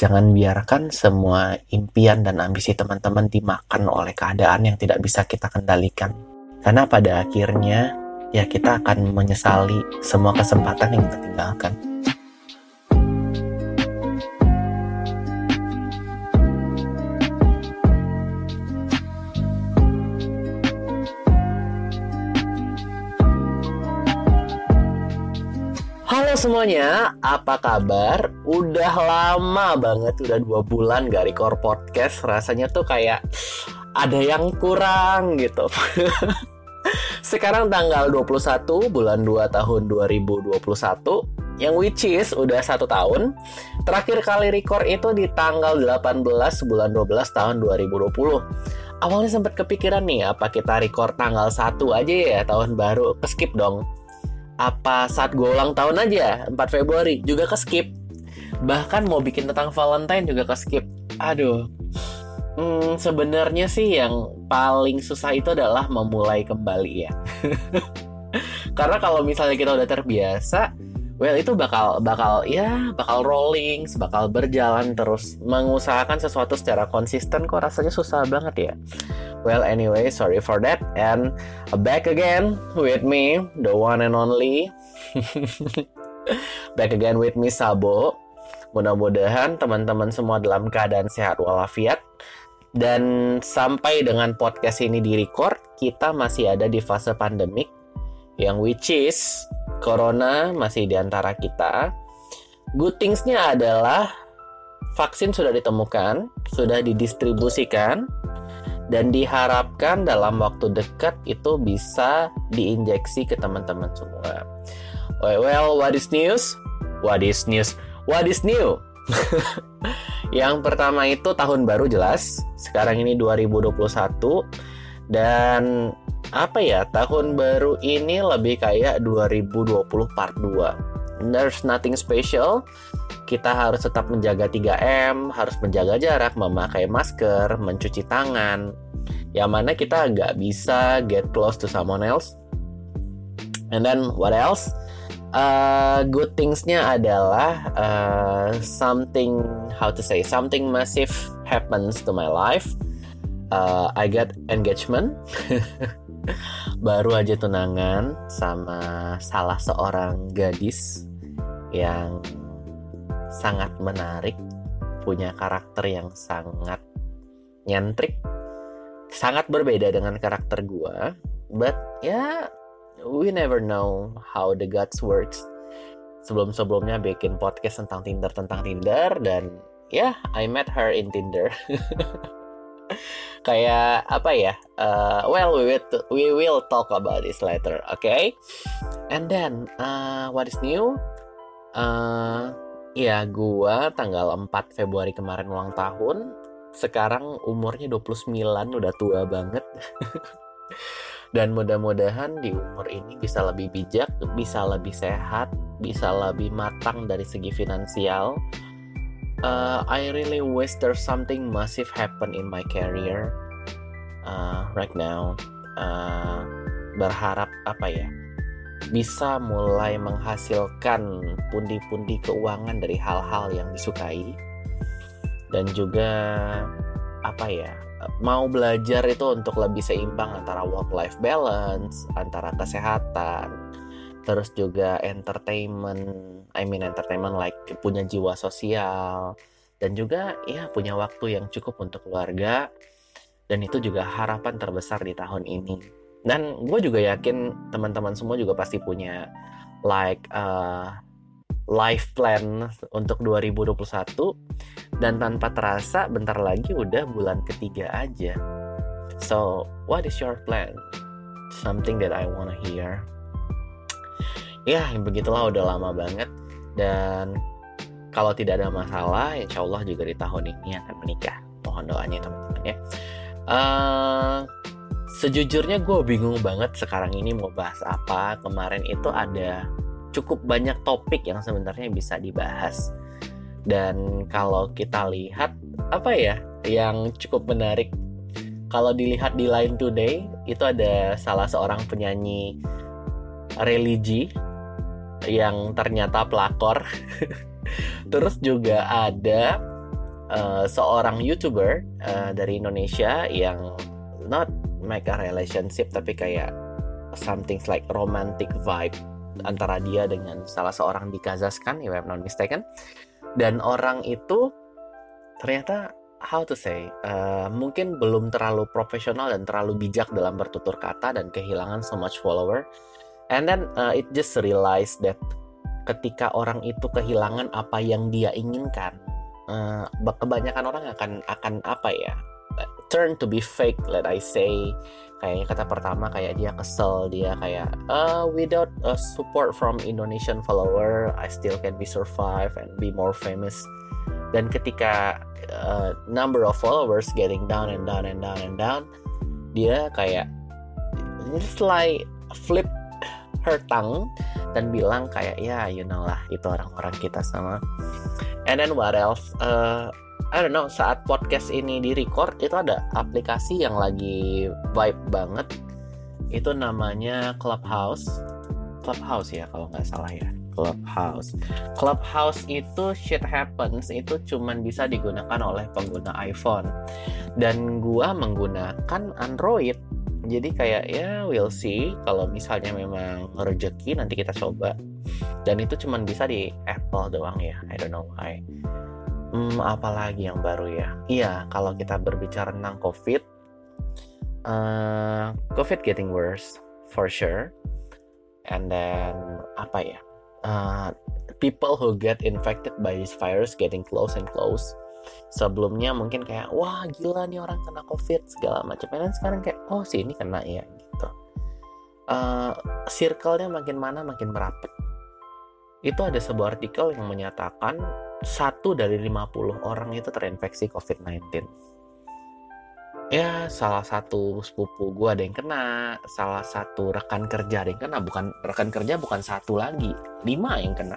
Jangan biarkan semua impian dan ambisi teman-teman dimakan oleh keadaan yang tidak bisa kita kendalikan. Karena pada akhirnya ya kita akan menyesali semua kesempatan yang kita tinggalkan. Semuanya, apa kabar? Udah lama banget, udah dua bulan gak record podcast. Rasanya tuh kayak ada yang kurang gitu. Sekarang tanggal 21 bulan 2 tahun 2021 Yang which is udah satu tahun. Terakhir kali record itu di tanggal 18 bulan 12 tahun 2020 Awalnya sempat kepikiran nih apa kita record tanggal 1 aja ya tahun baru? Keskip dong apa saat gue ulang tahun aja 4 Februari juga ke skip. Bahkan mau bikin tentang Valentine juga ke skip. Aduh. Hmm, sebenarnya sih yang paling susah itu adalah memulai kembali ya. Karena kalau misalnya kita udah terbiasa well itu bakal bakal ya bakal rolling, bakal berjalan terus mengusahakan sesuatu secara konsisten kok rasanya susah banget ya. Well anyway, sorry for that and back again with me, the one and only. back again with me Sabo. Mudah-mudahan teman-teman semua dalam keadaan sehat walafiat dan sampai dengan podcast ini di record, kita masih ada di fase pandemik yang which is corona masih di antara kita. Good things-nya adalah vaksin sudah ditemukan, sudah didistribusikan, dan diharapkan dalam waktu dekat itu bisa diinjeksi ke teman-teman semua. Well, what is news? What is news? What is new? Yang pertama itu tahun baru jelas. Sekarang ini 2021 dan apa ya tahun baru ini lebih kayak 2020 part 2 there's nothing special. Kita harus tetap menjaga 3M harus menjaga jarak memakai masker mencuci tangan. Yang mana kita nggak bisa get close to someone else. And then what else? Uh, good thingsnya adalah uh, something how to say something massive happens to my life. Uh, I get engagement baru aja tunangan sama salah seorang gadis yang sangat menarik, punya karakter yang sangat nyentrik, sangat berbeda dengan karakter gua. But ya, yeah, we never know how the gods works. Sebelum-sebelumnya bikin podcast tentang Tinder tentang Tinder dan ya, yeah, I met her in Tinder. kayak apa ya uh, well we will we will talk about this later okay? and then uh, what is new? Uh, ya gua tanggal 4 Februari kemarin ulang tahun. Sekarang umurnya 29 udah tua banget. Dan mudah-mudahan di umur ini bisa lebih bijak bisa lebih sehat bisa lebih matang dari segi finansial uh, I really wish there's something massive happen in my career uh, right now. Uh, berharap apa ya? Bisa mulai menghasilkan pundi-pundi keuangan dari hal-hal yang disukai dan juga apa ya? Mau belajar itu untuk lebih seimbang antara work life balance, antara kesehatan, terus juga entertainment I mean entertainment like punya jiwa sosial dan juga ya punya waktu yang cukup untuk keluarga dan itu juga harapan terbesar di tahun ini. Dan gue juga yakin teman-teman semua juga pasti punya like uh, life plan untuk 2021 dan tanpa terasa bentar lagi udah bulan ketiga aja. So what is your plan? Something that I wanna hear ya begitulah udah lama banget. Dan kalau tidak ada masalah insya Allah juga di tahun ini akan menikah. Mohon doanya teman-teman ya. Uh, sejujurnya gue bingung banget sekarang ini mau bahas apa. Kemarin itu ada cukup banyak topik yang sebenarnya bisa dibahas. Dan kalau kita lihat apa ya yang cukup menarik kalau dilihat di Line Today itu ada salah seorang penyanyi religi yang ternyata pelakor. Terus juga ada uh, seorang youtuber uh, dari Indonesia yang not make a relationship tapi kayak something like romantic vibe antara dia dengan salah seorang di Kazakhstan, if I'm not mistaken. Dan orang itu ternyata how to say uh, mungkin belum terlalu profesional dan terlalu bijak dalam bertutur kata dan kehilangan so much follower and then uh, it just realize that ketika orang itu kehilangan apa yang dia inginkan uh, kebanyakan orang akan akan apa ya turn to be fake let I say. Kayak kata pertama kayak dia kesel dia kayak uh, without a support from Indonesian follower I still can be survive and be more famous. Dan ketika uh, number of followers getting down and down and down and down dia kayak just like flip her tongue dan bilang kayak ya you know lah itu orang-orang kita sama and then what else uh, I don't know saat podcast ini di record itu ada aplikasi yang lagi vibe banget itu namanya Clubhouse Clubhouse ya kalau nggak salah ya Clubhouse. Clubhouse itu shit happens itu cuman bisa digunakan oleh pengguna iPhone. Dan gua menggunakan Android. Jadi kayak ya we'll see kalau misalnya memang rezeki nanti kita coba. Dan itu cuman bisa di Apple doang ya. I don't know why. Hmm, apalagi yang baru ya? Iya, kalau kita berbicara tentang COVID, uh, COVID getting worse for sure. And then apa ya? uh, people who get infected by this virus getting close and close sebelumnya mungkin kayak wah gila nih orang kena covid segala macam. Dan sekarang kayak oh sih ini kena ya gitu. Uh, circle-nya makin mana makin merapat itu ada sebuah artikel yang menyatakan satu dari 50 orang itu terinfeksi COVID-19 ya salah satu sepupu gue ada yang kena salah satu rekan kerja ada yang kena. Bukan rekan kerja bukan satu lagi lima yang kena.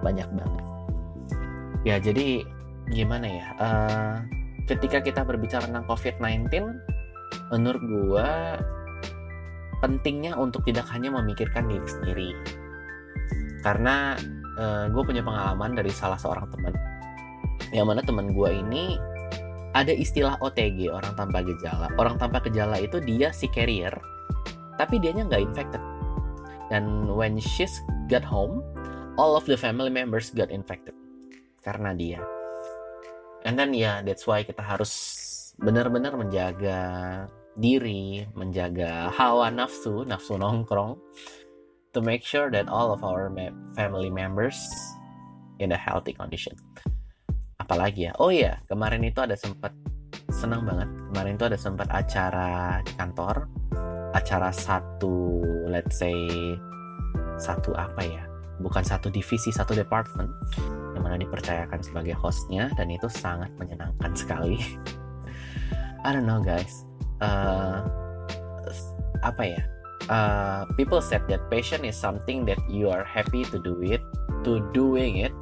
Banyak banget. Ya jadi gimana ya uh, ketika kita berbicara tentang COVID-19 menurut gue pentingnya untuk tidak hanya memikirkan diri sendiri karena uh, gue punya pengalaman dari salah seorang teman yang mana teman gue ini ada istilah OTG orang tanpa gejala. Orang tanpa gejala itu dia si carrier, tapi dianya nggak infected. Dan when she's got home, all of the family members got infected karena dia. And then ya, yeah, that's why kita harus benar-benar menjaga diri, menjaga hawa nafsu, nafsu nongkrong, to make sure that all of our family members in a healthy condition. Apalagi ya oh ya kemarin itu ada sempat senang banget kemarin itu ada sempat acara di kantor acara satu let's say satu apa ya bukan satu divisi satu department yang mana dipercayakan sebagai hostnya dan itu sangat menyenangkan sekali. I don't know guys. Uh, apa ya? Uh, people said that passion is something that you are happy to do it to doing it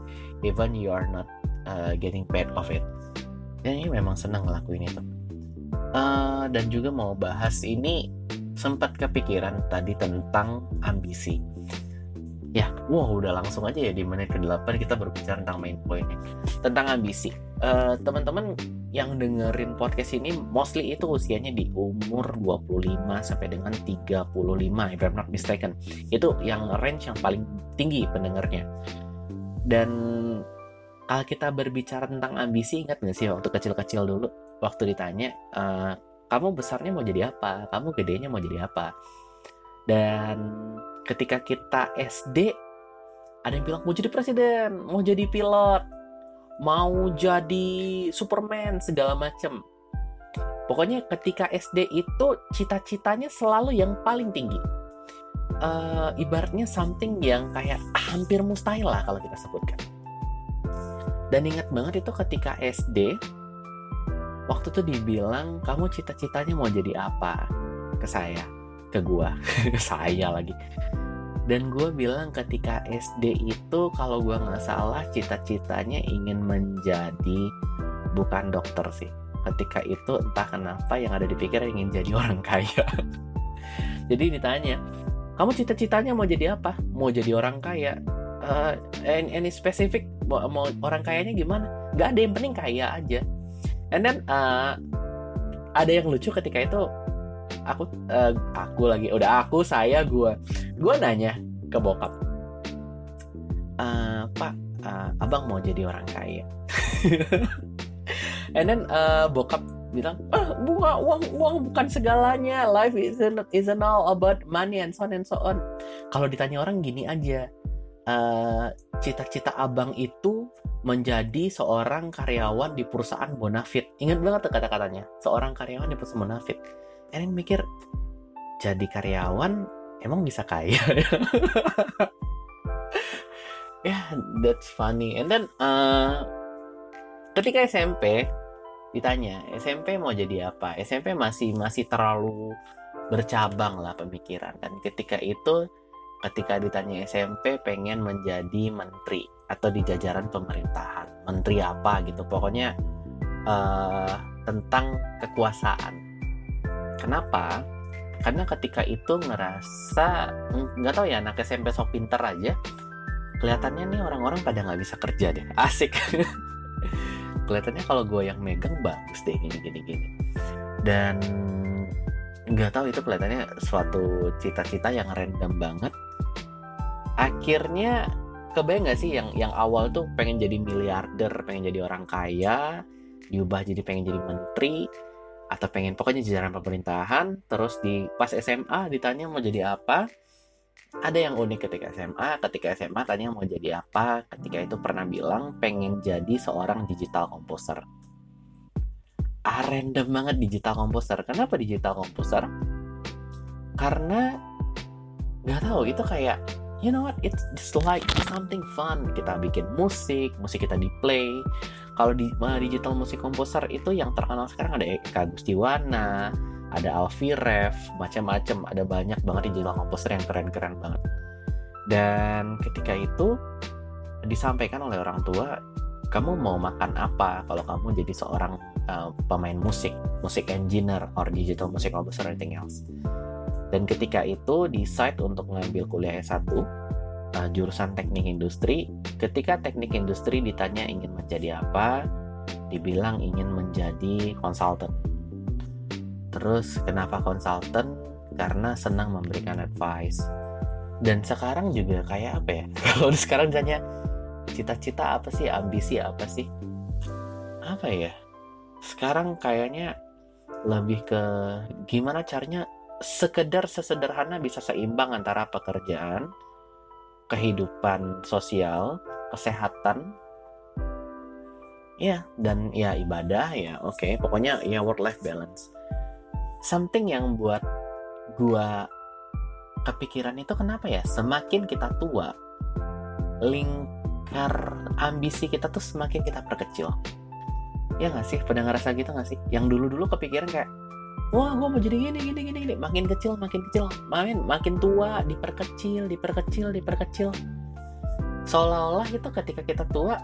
even you are not uh, getting paid of it. Dan ini memang senang ngelakuin itu. Uh, dan juga mau bahas ini sempat kepikiran tadi tentang ambisi ya wow udah langsung aja ya di menit ke-8 kita berbicara tentang main point tentang ambisi. Uh, teman-teman yang dengerin podcast ini mostly itu usianya di umur 25 sampai dengan 35 if I'm not mistaken. Itu yang range yang paling tinggi pendengarnya. Dan kalau kita berbicara tentang ambisi ingat nggak sih waktu kecil-kecil dulu? Waktu ditanya uh, kamu besarnya mau jadi apa? Kamu gedenya mau jadi apa? Dan ketika kita SD ada yang bilang mau jadi presiden mau jadi pilot mau jadi Superman segala macem. Pokoknya ketika SD itu cita-citanya selalu yang paling tinggi. Uh, ibaratnya something yang kayak hampir mustahil lah kalau kita sebutkan. Dan ingat banget itu ketika SD waktu itu dibilang kamu cita-citanya mau jadi apa? Ke saya ke gua saya lagi dan gue bilang ketika SD itu kalau gue nggak salah cita-citanya ingin menjadi bukan dokter sih. Ketika itu entah kenapa yang ada di pikiran ingin jadi orang kaya. Jadi ditanya kamu cita-citanya mau jadi apa? Mau jadi orang kaya. Uh, any, any specific mau, mau orang kayanya gimana? Nggak ada yang penting kaya aja. And then uh, ada yang lucu ketika itu aku uh, aku lagi udah aku saya gue gue nanya ke bokap. Uh, pak uh, abang mau jadi orang kaya. And then uh, bokap bilang ah bunga uang uang bukan segalanya. Life isn't isn't all about money and so on and so on. Kalau ditanya orang gini aja cita-cita uh, abang itu menjadi seorang karyawan di perusahaan Bonafit. Ingat banget kata-katanya, seorang karyawan di perusahaan Bonafit. And mikir, jadi karyawan emang bisa kaya? ya, yeah, that's funny. And then uh, ketika SMP ditanya, SMP mau jadi apa? SMP masih masih terlalu bercabang lah pemikiran. Dan ketika itu, ketika ditanya SMP pengen menjadi menteri atau di jajaran pemerintahan menteri apa gitu pokoknya uh, tentang kekuasaan kenapa? Karena ketika itu ngerasa nggak tahu ya anak SMP sok pinter aja kelihatannya nih orang-orang pada nggak bisa kerja deh. Asik. Kelihatannya kalau gue yang megang bagus deh gini gini gini. Dan nggak tahu itu kelihatannya suatu cita-cita yang random banget. Akhirnya kebayang gak sih yang yang awal tuh pengen jadi miliarder, pengen jadi orang kaya, diubah jadi pengen jadi menteri, atau pengen pokoknya jajaran pemerintahan, terus di pas SMA ditanya mau jadi apa, ada yang unik ketika SMA, ketika SMA tanya mau jadi apa, ketika itu pernah bilang pengen jadi seorang digital composer. Ah, random banget digital composer. Kenapa digital composer? Karena nggak tahu itu kayak you know what it's just like something fun kita bikin musik musik kita di play kalau di digital musik komposer itu yang terkenal sekarang ada Eka Gustiwana ada Alfi Rev macam-macam. Ada banyak banget digital komposer yang keren-keren banget. Dan ketika itu disampaikan oleh orang tua kamu mau makan apa kalau kamu jadi seorang uh, pemain musik musik engineer or digital musik composer anything else? Dan ketika itu decide untuk mengambil kuliah S1 uh, jurusan teknik industri. Ketika teknik industri ditanya ingin menjadi apa, dibilang ingin menjadi konsultan. Terus kenapa konsultan? Karena senang memberikan advice. Dan sekarang juga kayak apa ya? Kalau sekarang ditanya cita-cita apa sih, ambisi apa sih? Apa ya? Sekarang kayaknya lebih ke gimana caranya sekedar sesederhana bisa seimbang antara pekerjaan, kehidupan sosial, kesehatan, ya dan ya ibadah ya oke. Okay. pokoknya ya work life balance. Something yang buat gua kepikiran itu kenapa ya? Semakin kita tua lingkar ambisi kita tuh semakin kita perkecil. Ya nggak sih? Pada ngerasa gitu nggak sih? Yang dulu dulu kepikiran kayak wah gue mau jadi gini gini gini gini. Makin kecil makin kecil. Makin makin tua diperkecil diperkecil diperkecil. Seolah-olah itu ketika kita tua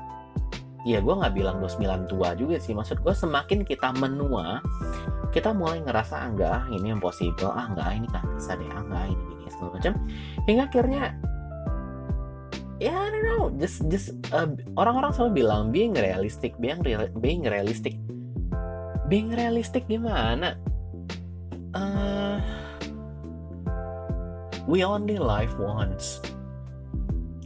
ya gue nggak bilang 29 tua juga sih. Maksud gue semakin kita menua kita mulai ngerasa ah, enggak ah ini impossible. Ah enggak ini nggak bisa deh. Ah enggak ini gini segala macam. Hingga akhirnya ya I don't know. Just just uh, orang-orang selalu bilang being realistic being real, being realistic. Being realistic gimana uh, we only live once.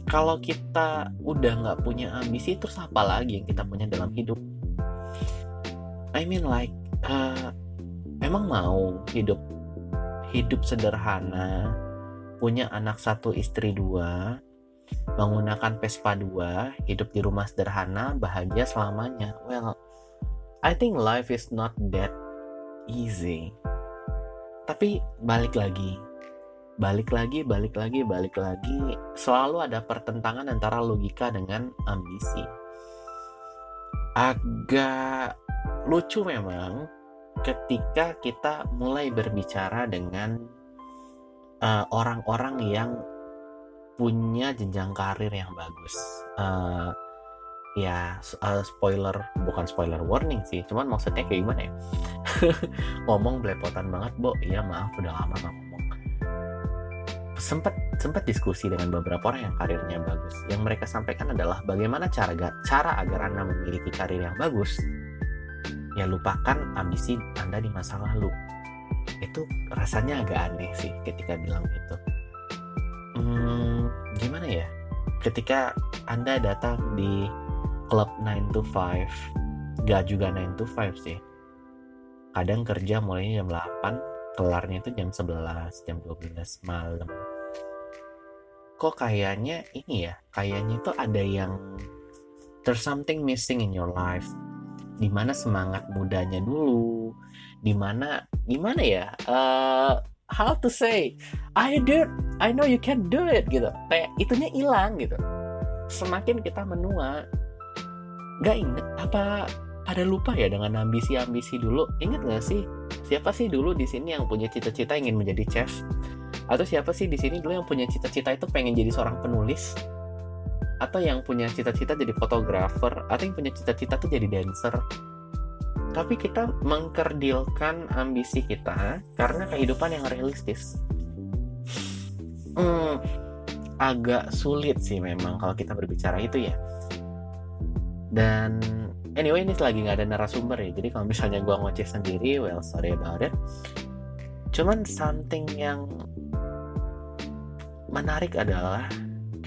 Kalau kita udah nggak punya ambisi terus apa lagi yang kita punya dalam hidup? I mean like uh, emang mau hidup hidup sederhana punya anak satu istri dua menggunakan Vespa dua hidup di rumah sederhana bahagia selamanya? Well I think life is not that easy tapi balik lagi. Balik lagi balik lagi balik lagi. Selalu ada pertentangan antara logika dengan ambisi. Agak lucu memang ketika kita mulai berbicara dengan eh, orang-orang uh, yang punya jenjang karir yang bagus. Uh, ya uh, spoiler bukan spoiler warning sih cuman maksudnya kayak gimana ya ngomong belepotan banget bo iya maaf udah lama gak ngomong sempat sempat diskusi dengan beberapa orang yang karirnya bagus. Yang mereka sampaikan adalah bagaimana cara cara agar Anda memiliki karir yang bagus. Ya lupakan ambisi Anda di masa lalu. Itu rasanya agak aneh sih ketika bilang itu. Hmm, gimana ya? Ketika Anda datang di klub 9 to 5, gak juga 9 to 5 sih. Kadang kerja mulainya jam 8, kelarnya itu jam 11, jam 12 malam. Kok kayaknya ini ya kayaknya itu ada yang there's something missing in your life. Di mana semangat mudanya dulu di mana gimana ya uh, how to say I do I know you can do it gitu. Kayak itunya hilang gitu. Semakin kita menua gak inget apa pada lupa ya dengan ambisi-ambisi dulu? Inget gak sih siapa sih dulu di sini yang punya cita-cita ingin menjadi chef? Atau siapa sih di sini dulu yang punya cita-cita itu pengen jadi seorang penulis? Atau yang punya cita-cita jadi fotografer? Atau yang punya cita-cita tuh jadi dancer? Tapi kita mengkerdilkan ambisi kita karena kehidupan yang realistis. Hmm, agak sulit sih memang kalau kita berbicara itu ya dan anyway ini lagi nggak ada narasumber ya jadi kalau misalnya gue ngoceh sendiri well sorry about it cuman something yang menarik adalah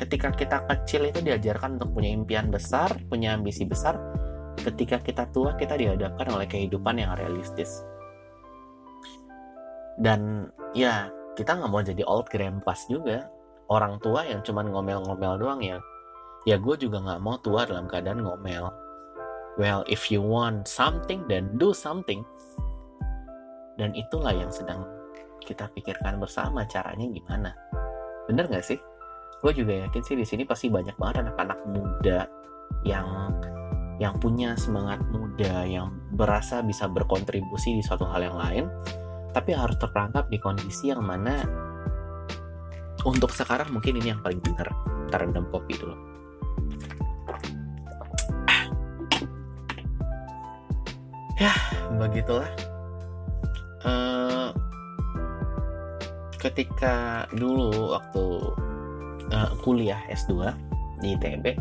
ketika kita kecil itu diajarkan untuk punya impian besar, punya ambisi besar. Ketika kita tua, kita dihadapkan oleh kehidupan yang realistis. Dan ya, kita nggak mau jadi old grandpas juga. Orang tua yang cuman ngomel-ngomel doang ya. Ya gue juga nggak mau tua dalam keadaan ngomel. Well, if you want something, then do something. Dan itulah yang sedang kita pikirkan bersama caranya gimana bener nggak sih gue juga yakin sih di sini pasti banyak banget anak-anak muda yang yang punya semangat muda yang berasa bisa berkontribusi di suatu hal yang lain tapi harus terperangkap di kondisi yang mana untuk sekarang mungkin ini yang paling benar terendam kopi dulu begitulah. Uh, ketika dulu waktu uh, kuliah S2 di ITB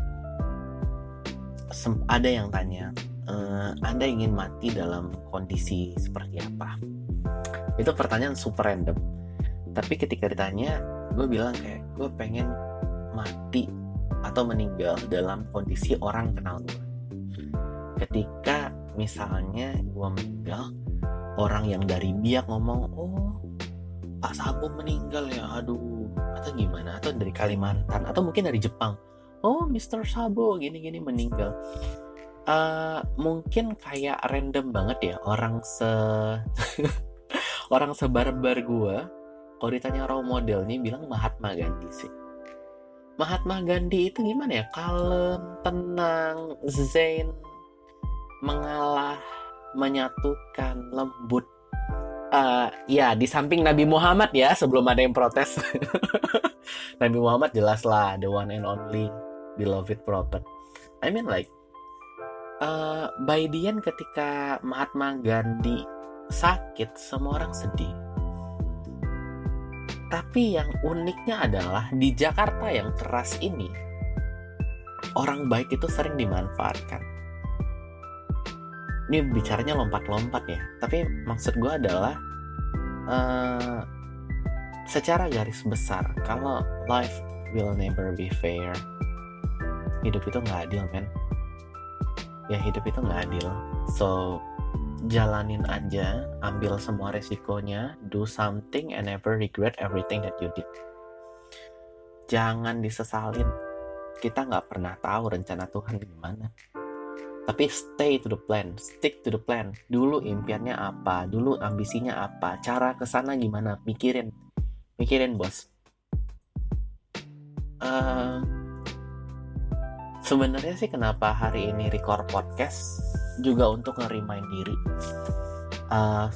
ada yang tanya uh, Anda ingin mati dalam kondisi seperti apa? Itu pertanyaan super random. Tapi ketika ditanya gue bilang kayak gue pengen mati atau meninggal dalam kondisi orang kenal gue ketika misalnya gue meninggal orang yang dari biak ngomong oh Pak Sabo meninggal ya aduh. Atau gimana? Atau dari Kalimantan atau mungkin dari Jepang. Oh Mr. Sabo gini-gini meninggal. Uh, mungkin kayak random banget ya orang se orang sebarbar gua kalau ditanya role modelnya bilang Mahatma Gandhi sih. Mahatma Gandhi itu gimana ya? Kalem tenang zen mengalah menyatukan lembut. Uh, ya di samping Nabi Muhammad ya sebelum ada yang protes. Nabi Muhammad jelas lah the one and only beloved prophet. I mean like uh, by the end ketika Mahatma Gandhi sakit semua orang sedih. Tapi yang uniknya adalah di Jakarta yang keras ini orang baik itu sering dimanfaatkan ini bicaranya lompat-lompat ya. Tapi maksud gue adalah uh, secara garis besar kalau life will never be fair hidup itu nggak adil men. Ya hidup itu nggak adil. So jalanin aja ambil semua resikonya do something and never regret everything that you did. Jangan disesalin. Kita nggak pernah tahu rencana Tuhan gimana tapi stay to the plan, stick to the plan. Dulu impiannya apa, dulu ambisinya apa, cara ke sana gimana, mikirin, mikirin bos. Uh, Sebenarnya sih kenapa hari ini record podcast juga untuk nge-remind diri. Uh,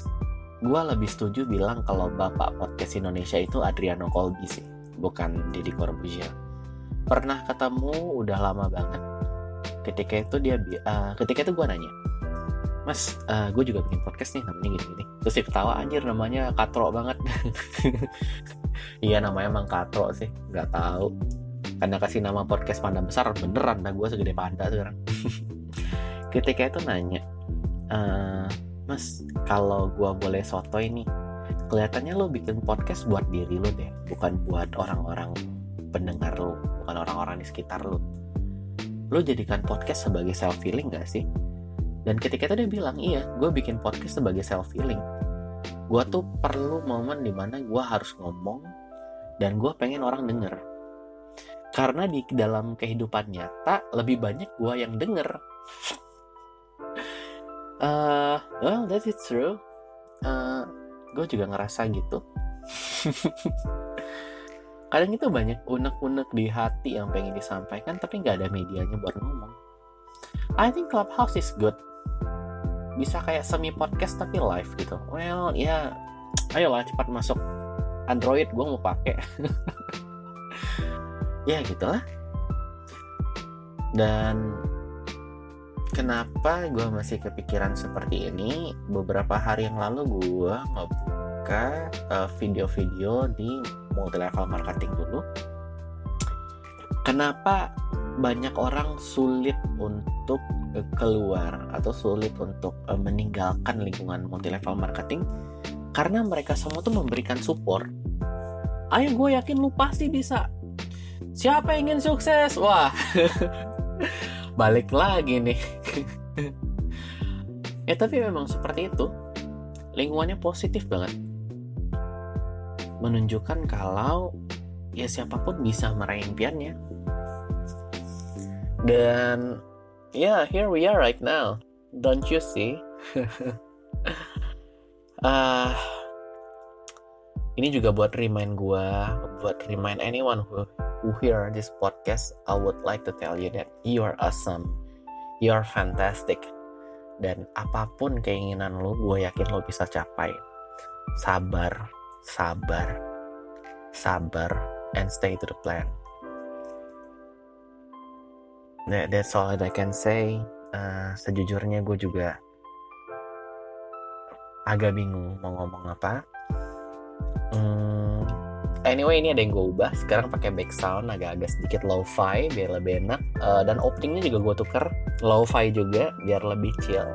gue lebih setuju bilang kalau bapak podcast Indonesia itu Adriano Colby sih, bukan Deddy Corbuzier. Pernah ketemu udah lama banget ketika itu dia uh, ketika itu gue nanya mas uh, gue juga bikin podcast nih namanya gini-gini terus dia ketawa anjir namanya katro banget. Iya namanya emang katro sih nggak tahu. Karena kasih nama podcast panda besar beneran dah gue segede panda sekarang. Ketika itu nanya uh, mas kalau gue boleh soto ini kelihatannya lo bikin podcast buat diri lo deh bukan buat orang-orang pendengar lo bukan orang-orang di sekitar lo lo jadikan podcast sebagai self healing gak sih? Dan ketika itu dia bilang iya gue bikin podcast sebagai self healing gue tuh perlu momen di mana gue harus ngomong dan gue pengen orang denger. Karena di dalam kehidupan nyata lebih banyak gue yang denger. Uh, well that is true. Uh, gue juga ngerasa gitu kadang itu banyak unek-unek di hati yang pengen disampaikan tapi nggak ada medianya buat ngomong. I think Clubhouse is good. Bisa kayak semi podcast tapi live gitu. Well ya ayolah cepat masuk. Android gue mau pakai ya gitulah. Dan kenapa gue masih kepikiran seperti ini? Beberapa hari yang lalu gue ngebuka uh, video-video di multi level marketing dulu. Kenapa banyak orang sulit untuk uh, keluar atau sulit untuk uh, meninggalkan lingkungan multi level marketing? Karena mereka semua tuh memberikan support. Ayo gue yakin lu pasti bisa. Siapa yang ingin sukses? Wah. Balik lagi nih. Ya tapi memang seperti itu. Lingkungannya positif banget menunjukkan kalau ya siapa pun bisa meraih impiannya. Dan ya yeah, here we are right now. Don't you see? Uh, ini juga buat remind gue buat remind anyone who who hear this podcast I would like to tell you that you are awesome. You are fantastic. Dan apa pun keinginan lo gue yakin lo bisa capai. Sabar sabar sabar and stay to the plan That, that's all that I can say. Uh, sejujurnya gue juga agak bingung mau ngomong apa. Hmm, anyway ini ada yang gue ubah. Sekarang pakai back sound agak-agak sedikit lo-fi biar lebih enak. Uh, dan openingnya juga gue tuker lo-fi juga biar lebih chill.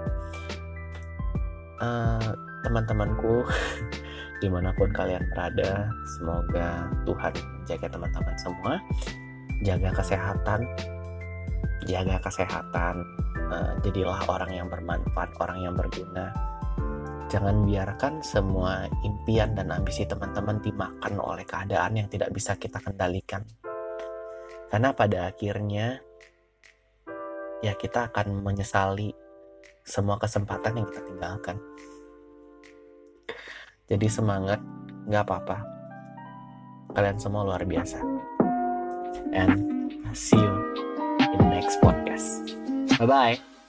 Uh, teman-temanku di mana pun kalian berada, semoga Tuhan jaga teman-teman semua, jaga kesehatan, jaga kesehatan, uh, jadilah orang yang bermanfaat, orang yang berguna. Jangan biarkan semua impian dan ambisi teman-teman dimakan oleh keadaan yang tidak bisa kita kendalikan. Karena pada akhirnya ya kita akan menyesali semua kesempatan yang kita tinggalkan. Jadi semangat, nggak apa-apa. Kalian semua luar biasa. And see you in the next podcast. Bye bye.